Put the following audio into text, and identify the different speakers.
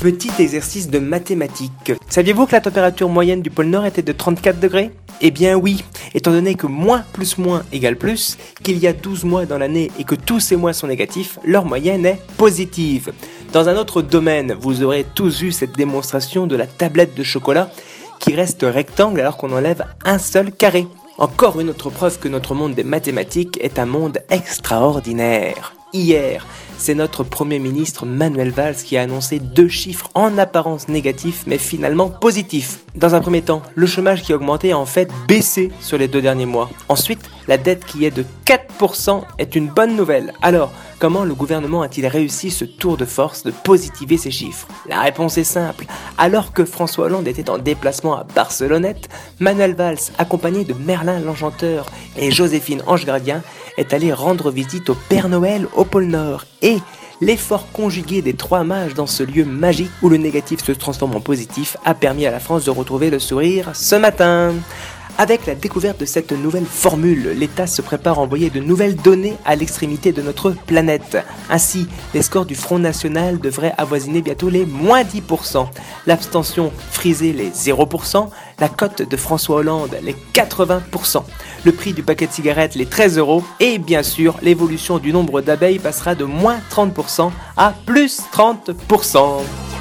Speaker 1: Petit exercice de mathématiques. Saviez-vous que la température moyenne du pôle Nord était de 34 degrés? Eh bien oui, étant donné que moins plus moins égale plus, qu'il y a 12 mois dans l'année et que tous ces mois sont négatifs, leur moyenne est positive. Dans un autre domaine, vous aurez tous eu cette démonstration de la tablette de chocolat qui reste rectangle alors qu'on enlève un seul carré. Encore une autre preuve que notre monde des mathématiques est un monde extraordinaire. Hier, c'est notre Premier ministre Manuel Valls qui a annoncé deux chiffres en apparence négatifs mais finalement positifs. Dans un premier temps, le chômage qui a augmenté a en fait baissé sur les deux derniers mois. Ensuite, la dette qui est de 4% est une bonne nouvelle. Alors, comment le gouvernement a-t-il réussi ce tour de force de positiver ces chiffres? La réponse est simple. Alors que François Hollande était en déplacement à Barcelonnette, Manuel Valls, accompagné de Merlin l'Enchanteur et Joséphine Ange Gardien, est allé rendre visite au Père Noël au pôle Nord. Et l'effort conjugué des trois mages dans ce lieu magique où le négatif se transforme en positif a permis à la France de retrouver le sourire ce matin. Avec la découverte de cette nouvelle formule, l'État se prépare à envoyer de nouvelles données à l'extrémité de notre planète. Ainsi, les scores du Front National devraient avoisiner bientôt les moins 10%, l'abstention friser les 0%, la cote de François Hollande les 80%, le prix du paquet de cigarettes les 13 euros, et bien sûr, l'évolution du nombre d'abeilles passera de moins 30% à plus 30%.